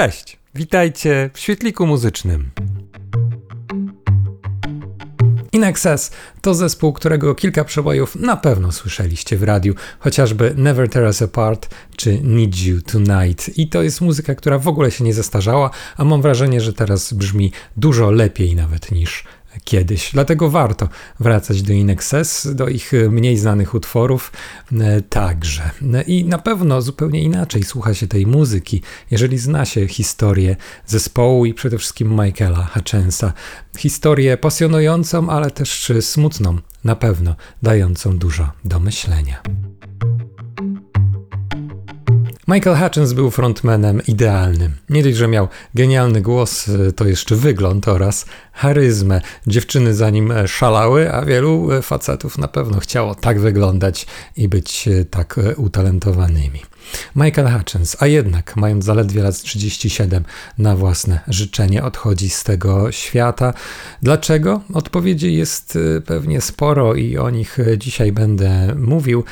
Cześć, witajcie w świetliku muzycznym. Inexcess to zespół, którego kilka przebojów na pewno słyszeliście w radiu, chociażby Never Tear Us Apart czy Need You Tonight. I to jest muzyka, która w ogóle się nie zastarzała, a mam wrażenie, że teraz brzmi dużo lepiej nawet niż kiedyś. Dlatego warto wracać do Inexes, do ich mniej znanych utworów e, także. I na pewno zupełnie inaczej słucha się tej muzyki, jeżeli zna się historię zespołu i przede wszystkim Michaela Hutchensa. Historię pasjonującą, ale też smutną, na pewno dającą dużo do myślenia. Michael Hutchins był frontmanem idealnym. Nie dość, że miał genialny głos, e, to jeszcze wygląd oraz charyzmę. Dziewczyny za nim e, szalały, a wielu e, facetów na pewno chciało tak wyglądać i być tak utalentowanymi. Michael Hutchins, a jednak, mając zaledwie lat 37, na własne życzenie odchodzi z tego świata. Dlaczego? Odpowiedzi jest y, pewnie sporo i o nich dzisiaj będę mówił.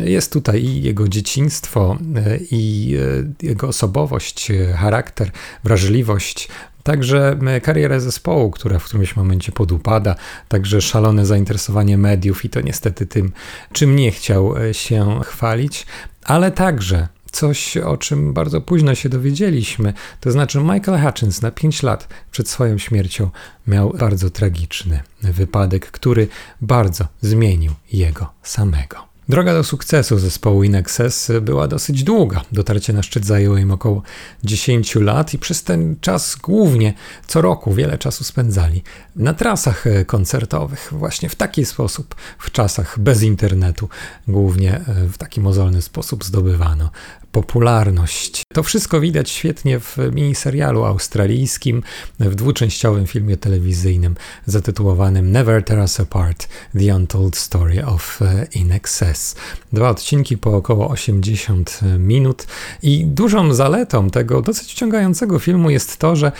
Jest tutaj i jego dzieciństwo, y, i y, jego osobowość, charakter, wrażliwość, Także karierę zespołu, która w którymś momencie podupada, także szalone zainteresowanie mediów i to niestety tym, czym nie chciał się chwalić, ale także coś, o czym bardzo późno się dowiedzieliśmy. To znaczy, Michael Hutchins na 5 lat przed swoją śmiercią miał bardzo tragiczny wypadek, który bardzo zmienił jego samego. Droga do sukcesu zespołu Inexes była dosyć długa. Dotarcie na szczyt zajęło im około 10 lat i przez ten czas głównie co roku wiele czasu spędzali na trasach koncertowych. Właśnie w taki sposób, w czasach bez internetu, głównie w taki mozolny sposób zdobywano popularność. To wszystko widać świetnie w miniserialu australijskim, w dwuczęściowym filmie telewizyjnym zatytułowanym Never Tear Us Apart – The Untold Story of e, In Excess. Dwa odcinki po około 80 minut i dużą zaletą tego dosyć wciągającego filmu jest to, że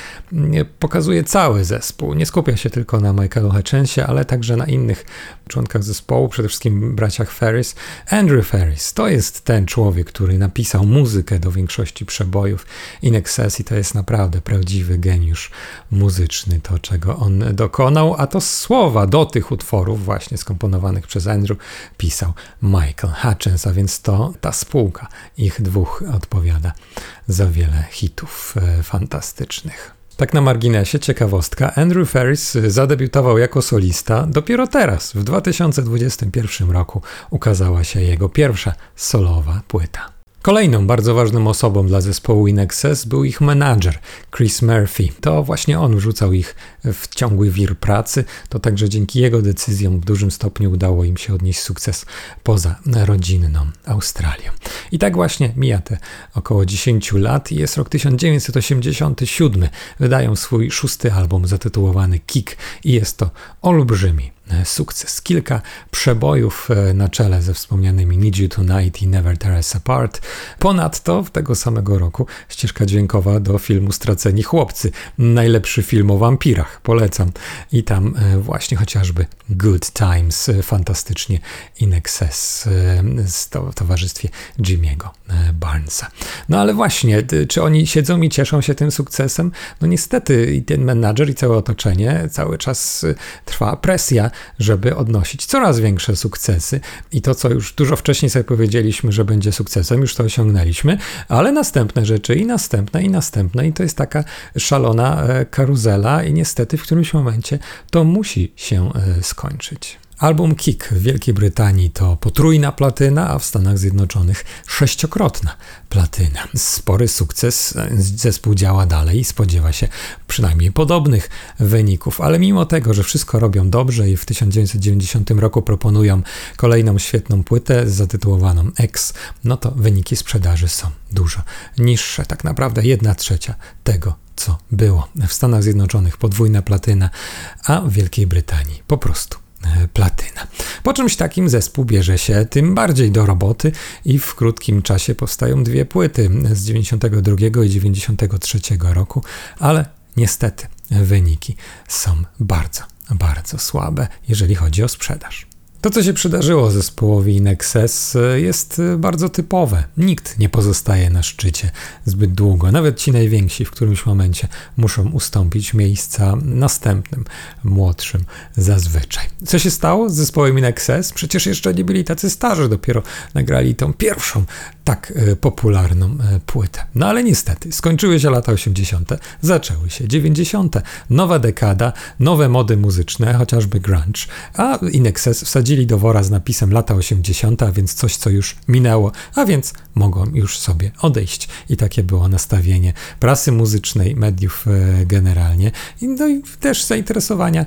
pokazuje cały zespół. Nie skupia się tylko na Michaelu Hutchinsie, ale także na innych członkach zespołu, przede wszystkim braciach Ferris. Andrew Ferris to jest ten człowiek, który napisał muzykę do większości przebojów. In Excess i to jest naprawdę prawdziwy geniusz muzyczny, to czego on dokonał, a to słowa do tych utworów właśnie skomponowanych przez Andrew pisał Michael Hutchins, a więc to ta spółka ich dwóch odpowiada za wiele hitów e, fantastycznych. Tak na marginesie, ciekawostka, Andrew Ferris zadebiutował jako solista dopiero teraz, w 2021 roku ukazała się jego pierwsza solowa płyta. Kolejną bardzo ważną osobą dla zespołu Inexes był ich menadżer Chris Murphy. To właśnie on wrzucał ich w ciągły wir pracy. To także dzięki jego decyzjom w dużym stopniu udało im się odnieść sukces poza rodzinną Australią. I tak właśnie mija te około 10 lat i jest rok 1987. Wydają swój szósty album zatytułowany Kick i jest to olbrzymi sukces. Kilka przebojów e, na czele ze wspomnianymi Need You Tonight i Never Tear Us Apart. Ponadto w tego samego roku ścieżka dźwiękowa do filmu Straceni Chłopcy. Najlepszy film o wampirach. Polecam. I tam e, właśnie chociażby Good Times fantastycznie in excess w towarzystwie Jimmy'ego Barnesa. No ale właśnie, czy oni siedzą i cieszą się tym sukcesem? No niestety i ten menadżer i całe otoczenie cały czas trwa presja żeby odnosić coraz większe sukcesy. I to, co już dużo wcześniej sobie powiedzieliśmy, że będzie sukcesem, już to osiągnęliśmy, ale następne rzeczy i następne i następne, i to jest taka szalona e, karuzela, i niestety w którymś momencie to musi się e, skończyć. Album Kick w Wielkiej Brytanii to potrójna platyna, a w Stanach Zjednoczonych sześciokrotna platyna. Spory sukces, zespół działa dalej i spodziewa się przynajmniej podobnych wyników, ale mimo tego, że wszystko robią dobrze i w 1990 roku proponują kolejną świetną płytę zatytułowaną X, no to wyniki sprzedaży są dużo niższe, tak naprawdę jedna trzecia tego, co było. W Stanach Zjednoczonych podwójna platyna, a w Wielkiej Brytanii po prostu E, platyna. Po czymś takim zespół bierze się tym bardziej do roboty i w krótkim czasie powstają dwie płyty z 92 i 93 roku, ale niestety wyniki są bardzo, bardzo słabe, jeżeli chodzi o sprzedaż. To, co się przydarzyło zespołowi Nexus, jest bardzo typowe. Nikt nie pozostaje na szczycie zbyt długo. Nawet ci najwięksi w którymś momencie muszą ustąpić miejsca następnym, młodszym zazwyczaj. Co się stało z zespołem Nexus? Przecież jeszcze nie byli tacy starzy, dopiero nagrali tą pierwszą tak e, popularną e, płytę. No ale niestety, skończyły się lata 80., zaczęły się 90., nowa dekada, nowe mody muzyczne, chociażby grunge, a Inexes wsadzili do wora z napisem lata 80., a więc coś, co już minęło, a więc mogą już sobie odejść. I takie było nastawienie prasy muzycznej, mediów e, generalnie, no i też zainteresowania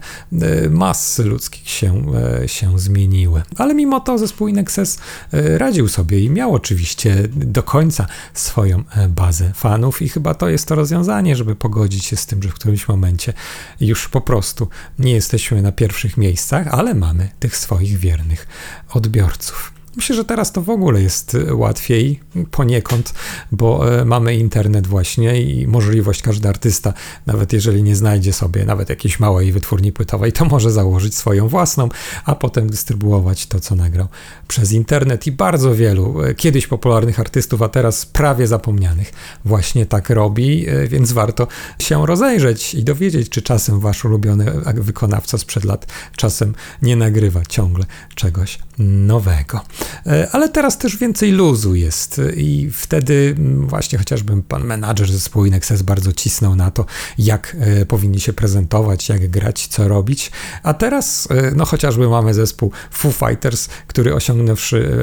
mas ludzkich się, się zmieniły. Ale mimo to zespół Inexes radził sobie i miał oczywiście do końca swoją e, bazę fanów i chyba to jest to rozwiązanie, żeby pogodzić się z tym, że w którymś momencie już po prostu nie jesteśmy na pierwszych miejscach, ale mamy tych swoich wiernych odbiorców. Myślę, że teraz to w ogóle jest e, łatwiej poniekąd, bo e, mamy internet właśnie i możliwość każdy artysta, nawet jeżeli nie znajdzie sobie nawet jakiejś małej wytwórni płytowej, to może założyć swoją własną, a potem dystrybuować to, co nagrał przez internet. I bardzo wielu e, kiedyś popularnych artystów, a teraz prawie zapomnianych, właśnie tak robi, więc warto się rozejrzeć i dowiedzieć, czy czasem wasz ulubiony wykonawca sprzed lat czasem nie nagrywa ciągle czegoś nowego. E, ale teraz też więcej luzu jest i wtedy mm, właśnie chociażby pan menadżer zespołu Inexes bardzo cisnął na to, jak e, powinni się prezentować, jak grać, co robić. A teraz, e, no chociażby mamy zespół Foo Fighters, który osiągnąwszy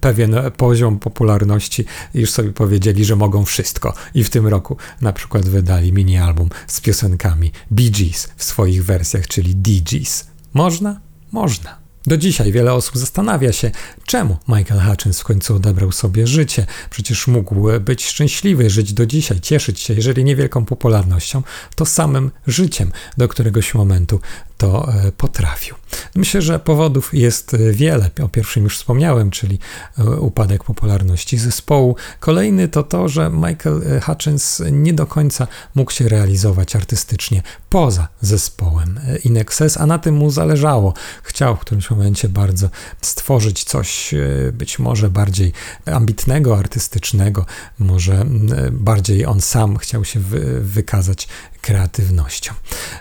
pewien poziom popularności, już sobie powiedzieli, że mogą wszystko. I w tym roku na przykład wydali mini album z piosenkami Bee Gees w swoich wersjach, czyli DGs. Można? Można. Do dzisiaj wiele osób zastanawia się, czemu Michael Hutchins w końcu odebrał sobie życie. Przecież mógł być szczęśliwy, żyć do dzisiaj, cieszyć się, jeżeli niewielką popularnością, to samym życiem do któregoś momentu to e, potrafił. Myślę, że powodów jest e, wiele. O pierwszym już wspomniałem, czyli e, upadek popularności zespołu. Kolejny to to, że Michael Hutchins nie do końca mógł się realizować artystycznie poza zespołem Inexes, a na tym mu zależało. Chciał w którymś momencie bardzo stworzyć coś być może bardziej ambitnego, artystycznego, może bardziej on sam chciał się wy wykazać kreatywnością.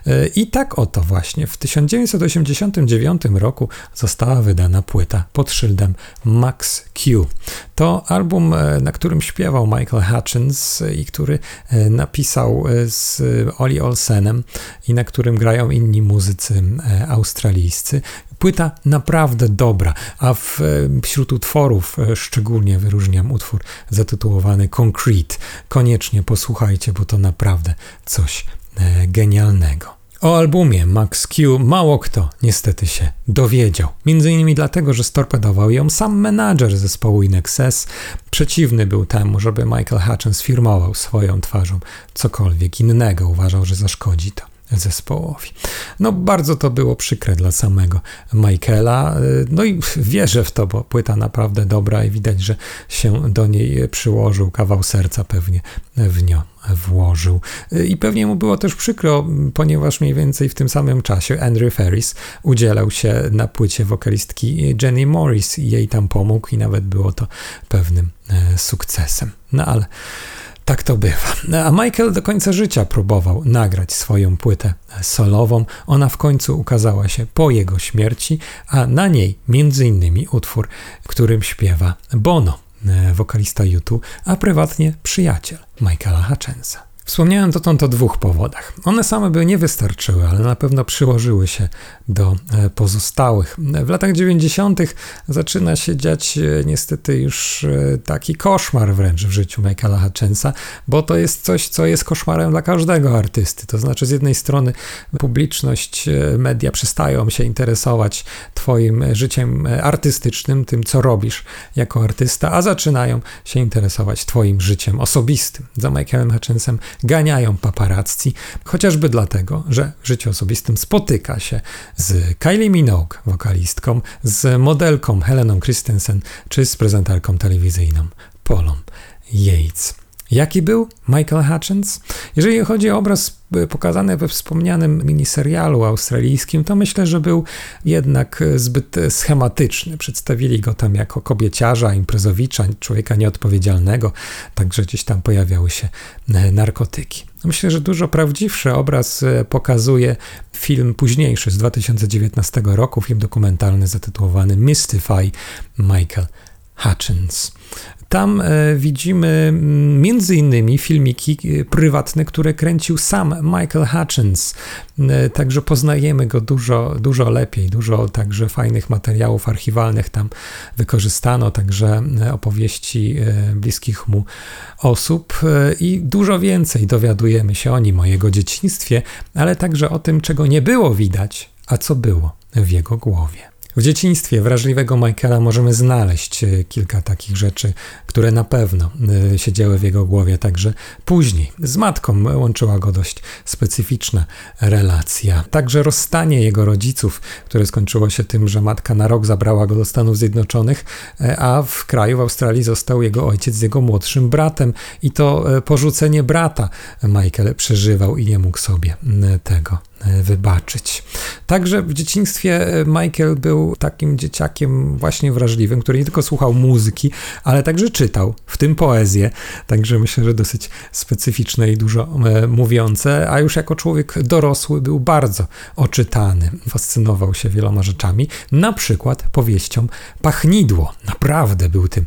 E, I tak oto właśnie w 1989 roku została wydana płyta pod szyldem Max Q. To album, e, na którym śpiewał Michael Hutchins i który e, napisał z Oli Olsenem i na którym grają inni muzycy australijscy. Płyta naprawdę dobra, a w, wśród utworów szczególnie wyróżniam utwór zatytułowany Concrete. Koniecznie posłuchajcie, bo to naprawdę coś E, genialnego. O albumie Max Q mało kto niestety się dowiedział. Między innymi dlatego, że storpedował ją sam menadżer zespołu Inexes. Przeciwny był temu, żeby Michael Hutchins firmował swoją twarzą cokolwiek innego. Uważał, że zaszkodzi to zespołowi. No bardzo to było przykre dla samego Michaela, no i wierzę w to, bo płyta naprawdę dobra i widać, że się do niej przyłożył, kawał serca pewnie w nią włożył. I pewnie mu było też przykro, ponieważ mniej więcej w tym samym czasie Andrew Ferris udzielał się na płycie wokalistki Jenny Morris i jej tam pomógł i nawet było to pewnym e, sukcesem. No ale tak to bywa. A Michael do końca życia próbował nagrać swoją płytę solową. Ona w końcu ukazała się po jego śmierci, a na niej innymi utwór, którym śpiewa Bono, e, wokalista YouTube, a prywatnie przyjaciel Michaela Hutchensa. Wspomniałem dotąd o dwóch powodach. One same by nie wystarczyły, ale na pewno przyłożyły się do e, pozostałych. W latach 90. zaczyna się dziać e, niestety już e, taki koszmar wręcz w życiu Michaela Hutchensa, bo to jest coś, co jest koszmarem dla każdego artysty. To znaczy, z jednej strony publiczność, media przestają się interesować Twoim życiem artystycznym, tym, co robisz jako artysta, a zaczynają się interesować Twoim życiem osobistym. Za Michaelem Hutchensem ganiają paparazzi, chociażby dlatego, że w życiu osobistym spotyka się z Kylie Minogue, wokalistką, z modelką Heleną Christensen czy z prezentarką telewizyjną Polą Yates. Jaki był Michael Hutchins? Jeżeli chodzi o obraz e, pokazany we wspomnianym miniserialu australijskim, to myślę, że był jednak zbyt schematyczny. Przedstawili go tam jako kobieciarza, imprezowicza, człowieka nieodpowiedzialnego, także gdzieś tam pojawiały się narkotyki. Myślę, że dużo prawdziwszy obraz pokazuje film późniejszy z 2019 roku, film dokumentalny zatytułowany Mystify Michael Hutchins. Tam e, widzimy mm, między innymi filmiki e, prywatne, które kręcił sam Michael Hutchins. E, także poznajemy go dużo, dużo lepiej, dużo także fajnych materiałów archiwalnych tam wykorzystano, także opowieści bliskich mu osób i dużo więcej dowiadujemy się o nim, o jego dzieciństwie, ale także o tym, czego nie było widać, a co było w jego głowie. W dzieciństwie wrażliwego Michaela możemy znaleźć e, kilka takich rzeczy, które na pewno e, siedziały w jego głowie, także później z matką łączyła go dość specyficzna relacja. Także rozstanie jego rodziców, które skończyło się tym, że matka na rok zabrała go do Stanów Zjednoczonych, e, a w kraju, w Australii został jego ojciec z jego młodszym bratem i to porzucenie brata Michael przeżywał i nie mógł sobie tego E, wybaczyć. Także w dzieciństwie e, Michael był takim dzieciakiem właśnie wrażliwym, który nie tylko słuchał muzyki, ale także czytał, w tym poezję. Także myślę, że dosyć specyficzne i dużo e, mówiące, a już jako człowiek dorosły był bardzo oczytany. Fascynował się wieloma rzeczami, na przykład powieścią Pachnidło. Naprawdę był tym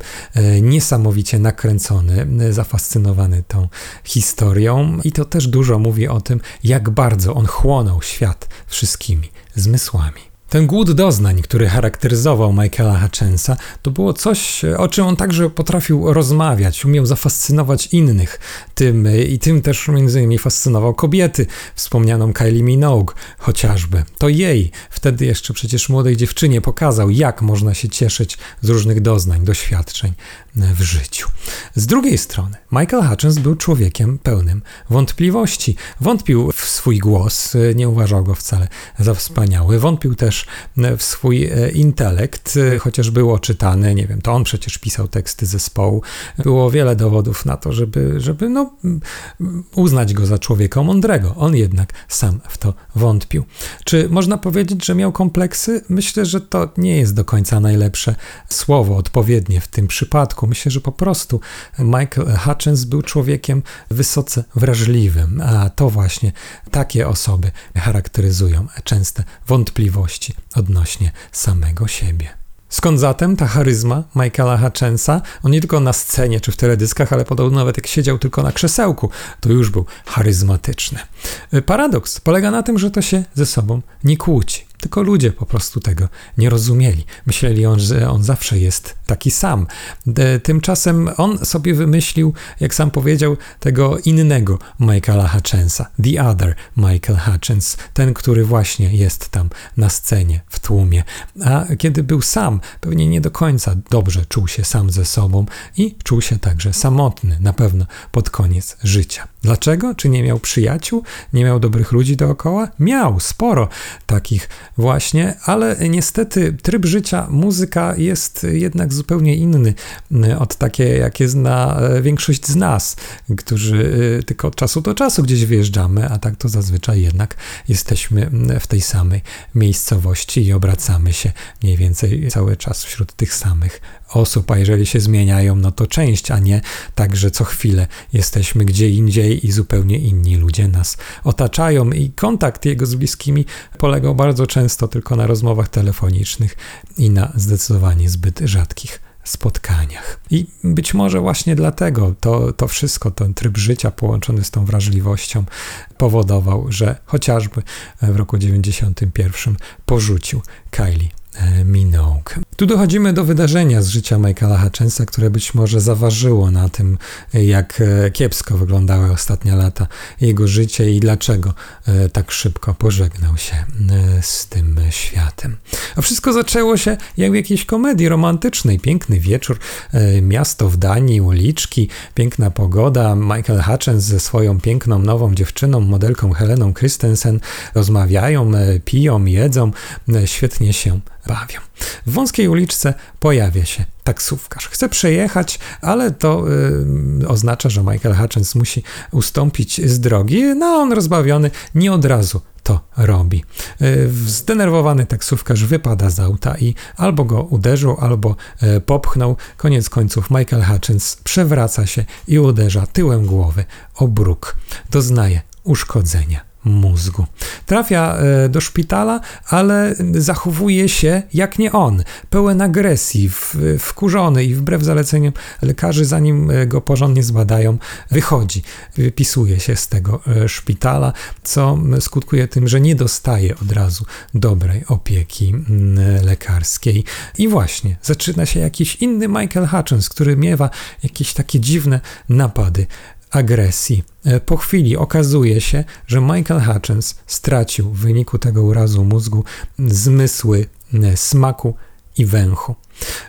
niesamowicie nakręcony, zafascynowany tą historią i to też dużo mówi o tym, jak bardzo on chłonął pochłonął świat wszystkimi zmysłami. Ten głód doznań, który charakteryzował Michaela Hutchensa, to było coś, o czym on także potrafił rozmawiać, umiał zafascynować innych tym i tym też między innymi fascynował kobiety, wspomnianą Kylie Minogue chociażby. To jej, wtedy jeszcze przecież młodej dziewczynie, pokazał, jak można się cieszyć z różnych doznań, doświadczeń w życiu. Z drugiej strony, Michael Hutchins był człowiekiem pełnym wątpliwości. Wątpił w swój głos, nie uważał go wcale za wspaniały, wątpił też w swój e, intelekt, chociaż było czytane, nie wiem, to on przecież pisał teksty zespołu. Było wiele dowodów na to, żeby, żeby no, uznać go za człowieka mądrego. On jednak sam w to wątpił. Czy można powiedzieć, że miał kompleksy? Myślę, że to nie jest do końca najlepsze słowo, odpowiednie w tym przypadku. Myślę, że po prostu Michael Hutchins był człowiekiem wysoce wrażliwym, a to właśnie takie osoby charakteryzują częste wątpliwości odnośnie samego siebie. Skąd zatem ta charyzma Michaela Hutchinsa? On nie tylko na scenie czy w teledyskach, ale podobno nawet jak siedział tylko na krzesełku, to już był charyzmatyczny. Paradoks polega na tym, że to się ze sobą nie kłóci. Tylko ludzie po prostu tego nie rozumieli. Myśleli on, że on zawsze jest taki sam. Tymczasem on sobie wymyślił, jak sam powiedział, tego innego Michaela Hutchinsa. The other Michael Hutchins. Ten, który właśnie jest tam na scenie, w tłumie. A kiedy był sam, pewnie nie do końca dobrze czuł się sam ze sobą i czuł się także samotny, na pewno pod koniec życia. Dlaczego? Czy nie miał przyjaciół? Nie miał dobrych ludzi dookoła? Miał sporo takich właśnie, ale niestety tryb życia, muzyka jest jednak zupełnie inny e, od takiej, jakie zna e, większość z nas, którzy e, tylko od czasu do czasu gdzieś wyjeżdżamy, a tak to zazwyczaj jednak jesteśmy w tej samej miejscowości i obracamy się mniej więcej cały czas wśród tych samych osób, a jeżeli się zmieniają, no to część, a nie tak, że co chwilę jesteśmy gdzie indziej i zupełnie inni ludzie nas otaczają. I kontakt jego z bliskimi polegał bardzo często tylko na rozmowach telefonicznych i na zdecydowanie zbyt rzadkich spotkaniach. I być może właśnie dlatego to, to wszystko, ten tryb życia połączony z tą wrażliwością powodował, że chociażby w roku 91 porzucił Kylie Minogue. Tu dochodzimy do wydarzenia z życia Michaela Hutchinsa, które być może zaważyło na tym, jak e, kiepsko wyglądały ostatnie lata jego życia i dlaczego e, tak szybko pożegnał się z tym światem. A wszystko zaczęło się jak w jakiejś komedii romantycznej. Piękny wieczór, miasto w Danii, uliczki, piękna pogoda. Michael Hutchins ze swoją piękną nową dziewczyną, modelką Heleną Christensen rozmawiają, piją, jedzą, świetnie się bawią. W wąskiej uliczce pojawia się taksówkarz. Chce przejechać, ale to y, oznacza, że Michael Hutchins musi ustąpić z drogi. No, on rozbawiony nie od razu to robi. Y, zdenerwowany taksówkarz wypada z auta i albo go uderzył, albo y, popchnął. Koniec końców Michael Hutchins przewraca się i uderza tyłem głowy o bruk. Doznaje uszkodzenia mózgu. Trafia e, do szpitala, ale zachowuje się jak nie on, pełen agresji, wkurzony i wbrew zaleceniom lekarzy, zanim e, go porządnie zbadają, wychodzi, wypisuje się z tego e, szpitala, co skutkuje tym, że nie dostaje od razu dobrej opieki lekarskiej. I właśnie zaczyna się jakiś inny Michael Hutchins, który miewa jakieś takie dziwne napady agresji. E, po chwili okazuje się, że Michael Hutchins stracił w wyniku tego urazu mózgu zmysły e, smaku i węchu.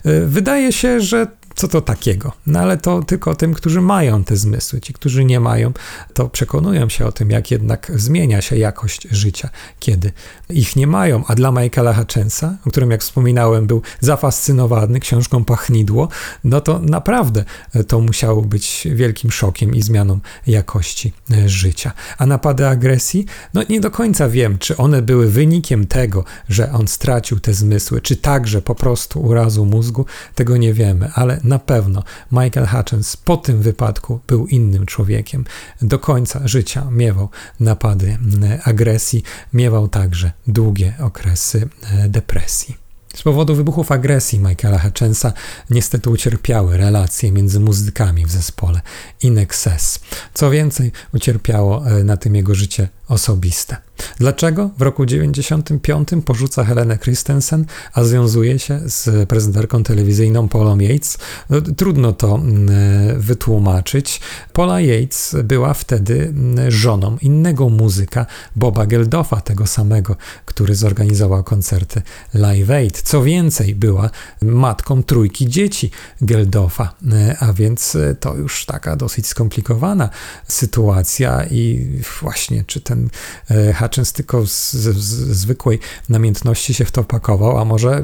E, wydaje się, że co to takiego? No ale to tylko tym, którzy mają te zmysły. Ci, którzy nie mają, to przekonują się o tym, jak jednak zmienia się jakość życia, kiedy ich nie mają. A dla Michaela Hutchensa, o którym jak wspominałem, był zafascynowany książką Pachnidło, no to naprawdę to musiało być wielkim szokiem i zmianą jakości e, życia. A napady agresji, no nie do końca wiem, czy one były wynikiem tego, że on stracił te zmysły, czy także po prostu urazu mózgu, tego nie wiemy, ale na pewno Michael Hutchins po tym wypadku był innym człowiekiem. Do końca życia miewał napady agresji, miewał także długie okresy e, depresji. Z powodu wybuchów agresji Michaela Hutchinsa niestety ucierpiały relacje między muzykami w zespole In Excess. Co więcej, ucierpiało e, na tym jego życie osobiste. Dlaczego w roku 95 porzuca Helenę Christensen, a związuje się z prezenterką telewizyjną Paulą Yates? No, trudno to mm, wytłumaczyć. Paula Yates była wtedy mm, żoną innego muzyka, Boba Geldoffa, tego samego, który zorganizował koncerty Live Aid. Co więcej, była matką trójki dzieci Geldoffa, a więc to już taka dosyć skomplikowana sytuacja i właśnie, czy ten e, Hutchins tylko z, z, z, zwykłej namiętności się w to pakował, a może e,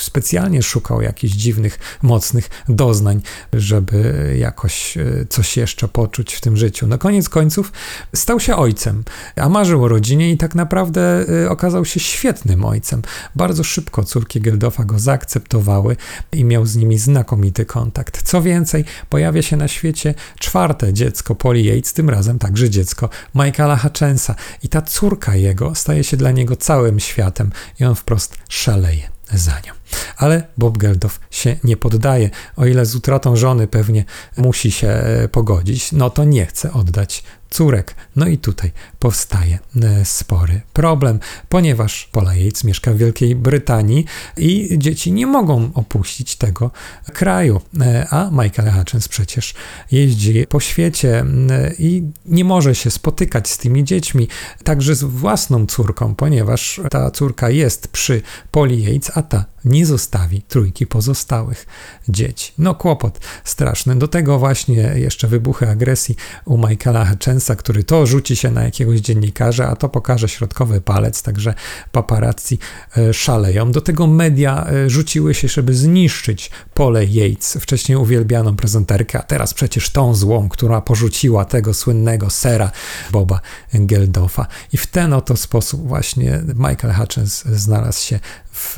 specjalnie szukał jakichś dziwnych, mocnych doznań, żeby jakoś e, coś jeszcze poczuć w tym życiu. Na koniec końców stał się ojcem, a marzył o rodzinie i tak naprawdę okazał się świetnym ojcem. Bardzo szybko córki Geldoffa go zaakceptowały i miał z nimi znakomity kontakt. Co więcej, pojawia się na świecie czwarte dziecko Polly Yates, tym razem także dziecko Michaela Hutchensa. I ta córka jego staje się dla niego całym światem i on wprost szaleje za nią. Ale Bob Geldof się nie poddaje. O ile z utratą żony pewnie musi się e, pogodzić, no to nie chce oddać córek. No i tutaj powstaje e, spory problem, ponieważ Paula Yates mieszka w Wielkiej Brytanii i dzieci nie mogą opuścić tego kraju, e, a Michael Hutchins przecież jeździ po świecie e, i nie może się spotykać z tymi dziećmi, także z własną córką, ponieważ ta córka jest przy Poli Yates, a ta nie zostawi trójki pozostałych dzieci. No kłopot straszny. Do tego właśnie jeszcze wybuchy agresji u Michaela Hutchinsa, który to rzuci się na jakiegoś dziennikarza, a to pokaże środkowy palec, także paparazzi e, szaleją. Do tego media e, rzuciły się, żeby zniszczyć Pole Yates, wcześniej uwielbianą prezenterkę, a teraz przecież tą złą, która porzuciła tego słynnego sera Boba Geldoffa. I w ten oto sposób właśnie Michael Hutchins znalazł się w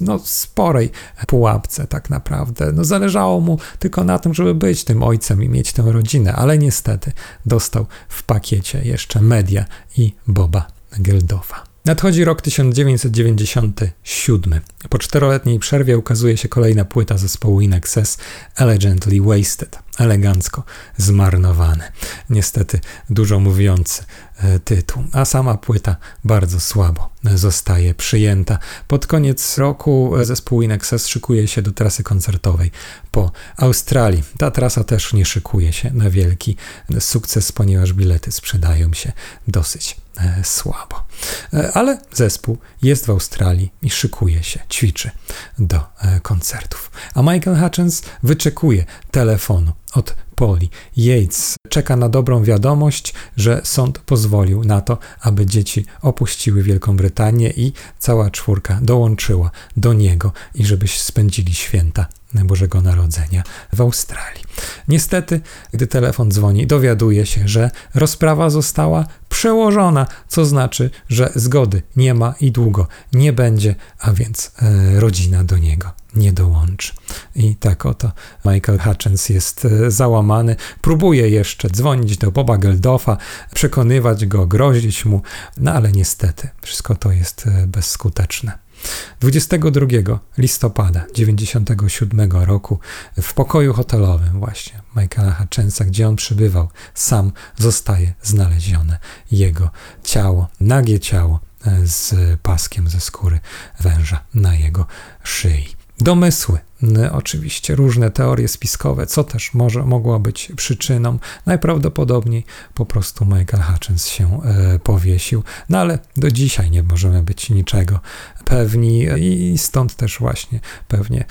no, sporej pułapce tak naprawdę. No, zależało mu tylko na tym, żeby być tym ojcem i mieć tę rodzinę, ale niestety dostał w pakiecie jeszcze media i Boba Geldoffa. Nadchodzi rok 1997. Po czteroletniej przerwie ukazuje się kolejna płyta zespołu In Excess Elegantly Wasted, elegancko zmarnowany. Niestety dużo mówiący e, tytuł, a sama płyta bardzo słabo zostaje przyjęta. Pod koniec roku zespół In Excess szykuje się do trasy koncertowej po Australii. Ta trasa też nie szykuje się na wielki sukces, ponieważ bilety sprzedają się dosyć e, słabo. E, ale zespół jest w Australii i szykuje się, ćwiczy do e, koncertów. A Michael Hutchins wyczekuje telefonu od Poli. Yates czeka na dobrą wiadomość, że sąd pozwolił na to, aby dzieci opuściły Wielką Brytanię i cała czwórka dołączyła do niego i żebyś spędzili święta Bożego Narodzenia w Australii. Niestety, gdy telefon dzwoni, dowiaduje się, że rozprawa została przełożona, co znaczy, że zgody nie ma i długo nie będzie, a więc e, rodzina do niego nie dołączy. I tak oto Michael Hutchins jest e, załamany, próbuje jeszcze dzwonić do Boba Geldofa, przekonywać go, grozić mu, no ale niestety wszystko to jest e, bezskuteczne. 22 listopada 1997 roku w pokoju hotelowym właśnie Michaela Hutchinsa, gdzie on przybywał, sam zostaje znalezione jego ciało, nagie ciało e, z paskiem ze skóry węża na jego szyi. Domysły, oczywiście różne teorie spiskowe, co też może mogło być przyczyną. Najprawdopodobniej po prostu Michael Hutchins się e, powiesił, no ale do dzisiaj nie możemy być niczego pewni i stąd też właśnie pewnie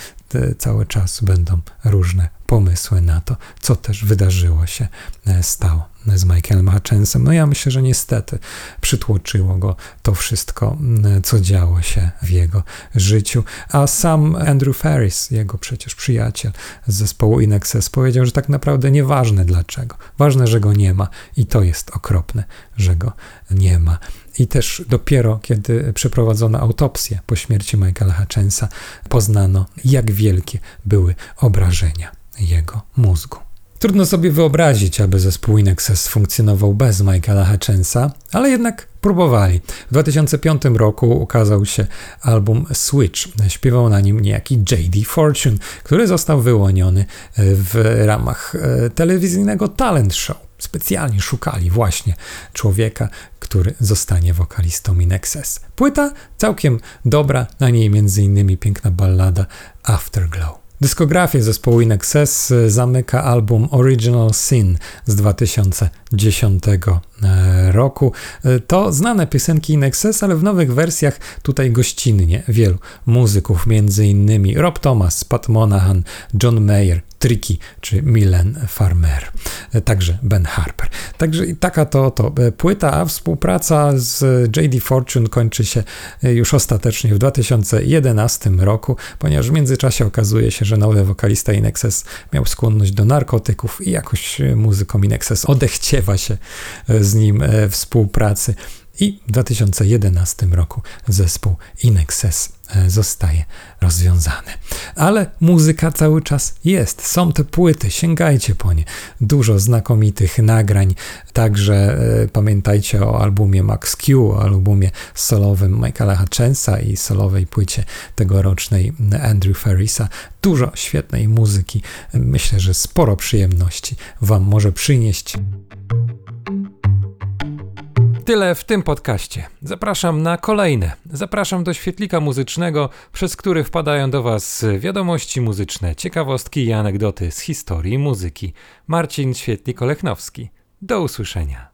cały czas będą różne pomysły na to, co też wydarzyło się, e, stało z Michaelem Hutchinsem. No ja myślę, że niestety przytłoczyło go to wszystko, co działo się w jego życiu. A sam Andrew Ferris, jego przecież przyjaciel z zespołu Inexes, powiedział, że tak naprawdę nieważne dlaczego. Ważne, że go nie ma i to jest okropne, że go nie ma. I też dopiero kiedy przeprowadzono autopsję po śmierci Michaela Hutchinsa, poznano, jak wielkie były obrażenia jego mózgu. Trudno sobie wyobrazić, aby zespół Inexes funkcjonował bez Michaela Hutchinsa, ale jednak próbowali. W 2005 roku ukazał się album Switch. Śpiewał na nim niejaki J.D. Fortune, który został wyłoniony w ramach e, telewizyjnego talent show. Specjalnie szukali właśnie człowieka, który zostanie wokalistą Inexes. Płyta całkiem dobra, na niej m.in. piękna ballada Afterglow. Dyskografię zespołu Inexes zamyka album Original Sin z 2000 10 e, roku. E, to znane piosenki Inexes, ale w nowych wersjach tutaj gościnnie wielu muzyków, m.in. Rob Thomas, Pat Monahan, John Mayer, Tricky czy Milan Farmer, e, także Ben Harper. Także taka to, to płyta, a współpraca z JD Fortune kończy się już ostatecznie w 2011 roku, ponieważ w międzyczasie okazuje się, że nowy wokalista Inexes miał skłonność do narkotyków i jakoś muzykom Inexes odechcie odechciewa się z nim e, współpracy i w 2011 roku zespół Inexes e, zostaje rozwiązany. Ale muzyka cały czas jest. Są te płyty, sięgajcie po nie. Dużo znakomitych nagrań. Także e, pamiętajcie o albumie Max Q, o albumie solowym Michaela Hutchensa i solowej płycie tegorocznej Andrew Ferrisa. Dużo świetnej muzyki. Myślę, że sporo przyjemności Wam może przynieść. Tyle w tym podcaście. Zapraszam na kolejne. Zapraszam do świetlika muzycznego, przez który wpadają do Was wiadomości muzyczne, ciekawostki i anegdoty z historii muzyki. Marcin Świetlik-Olechnowski. Do usłyszenia.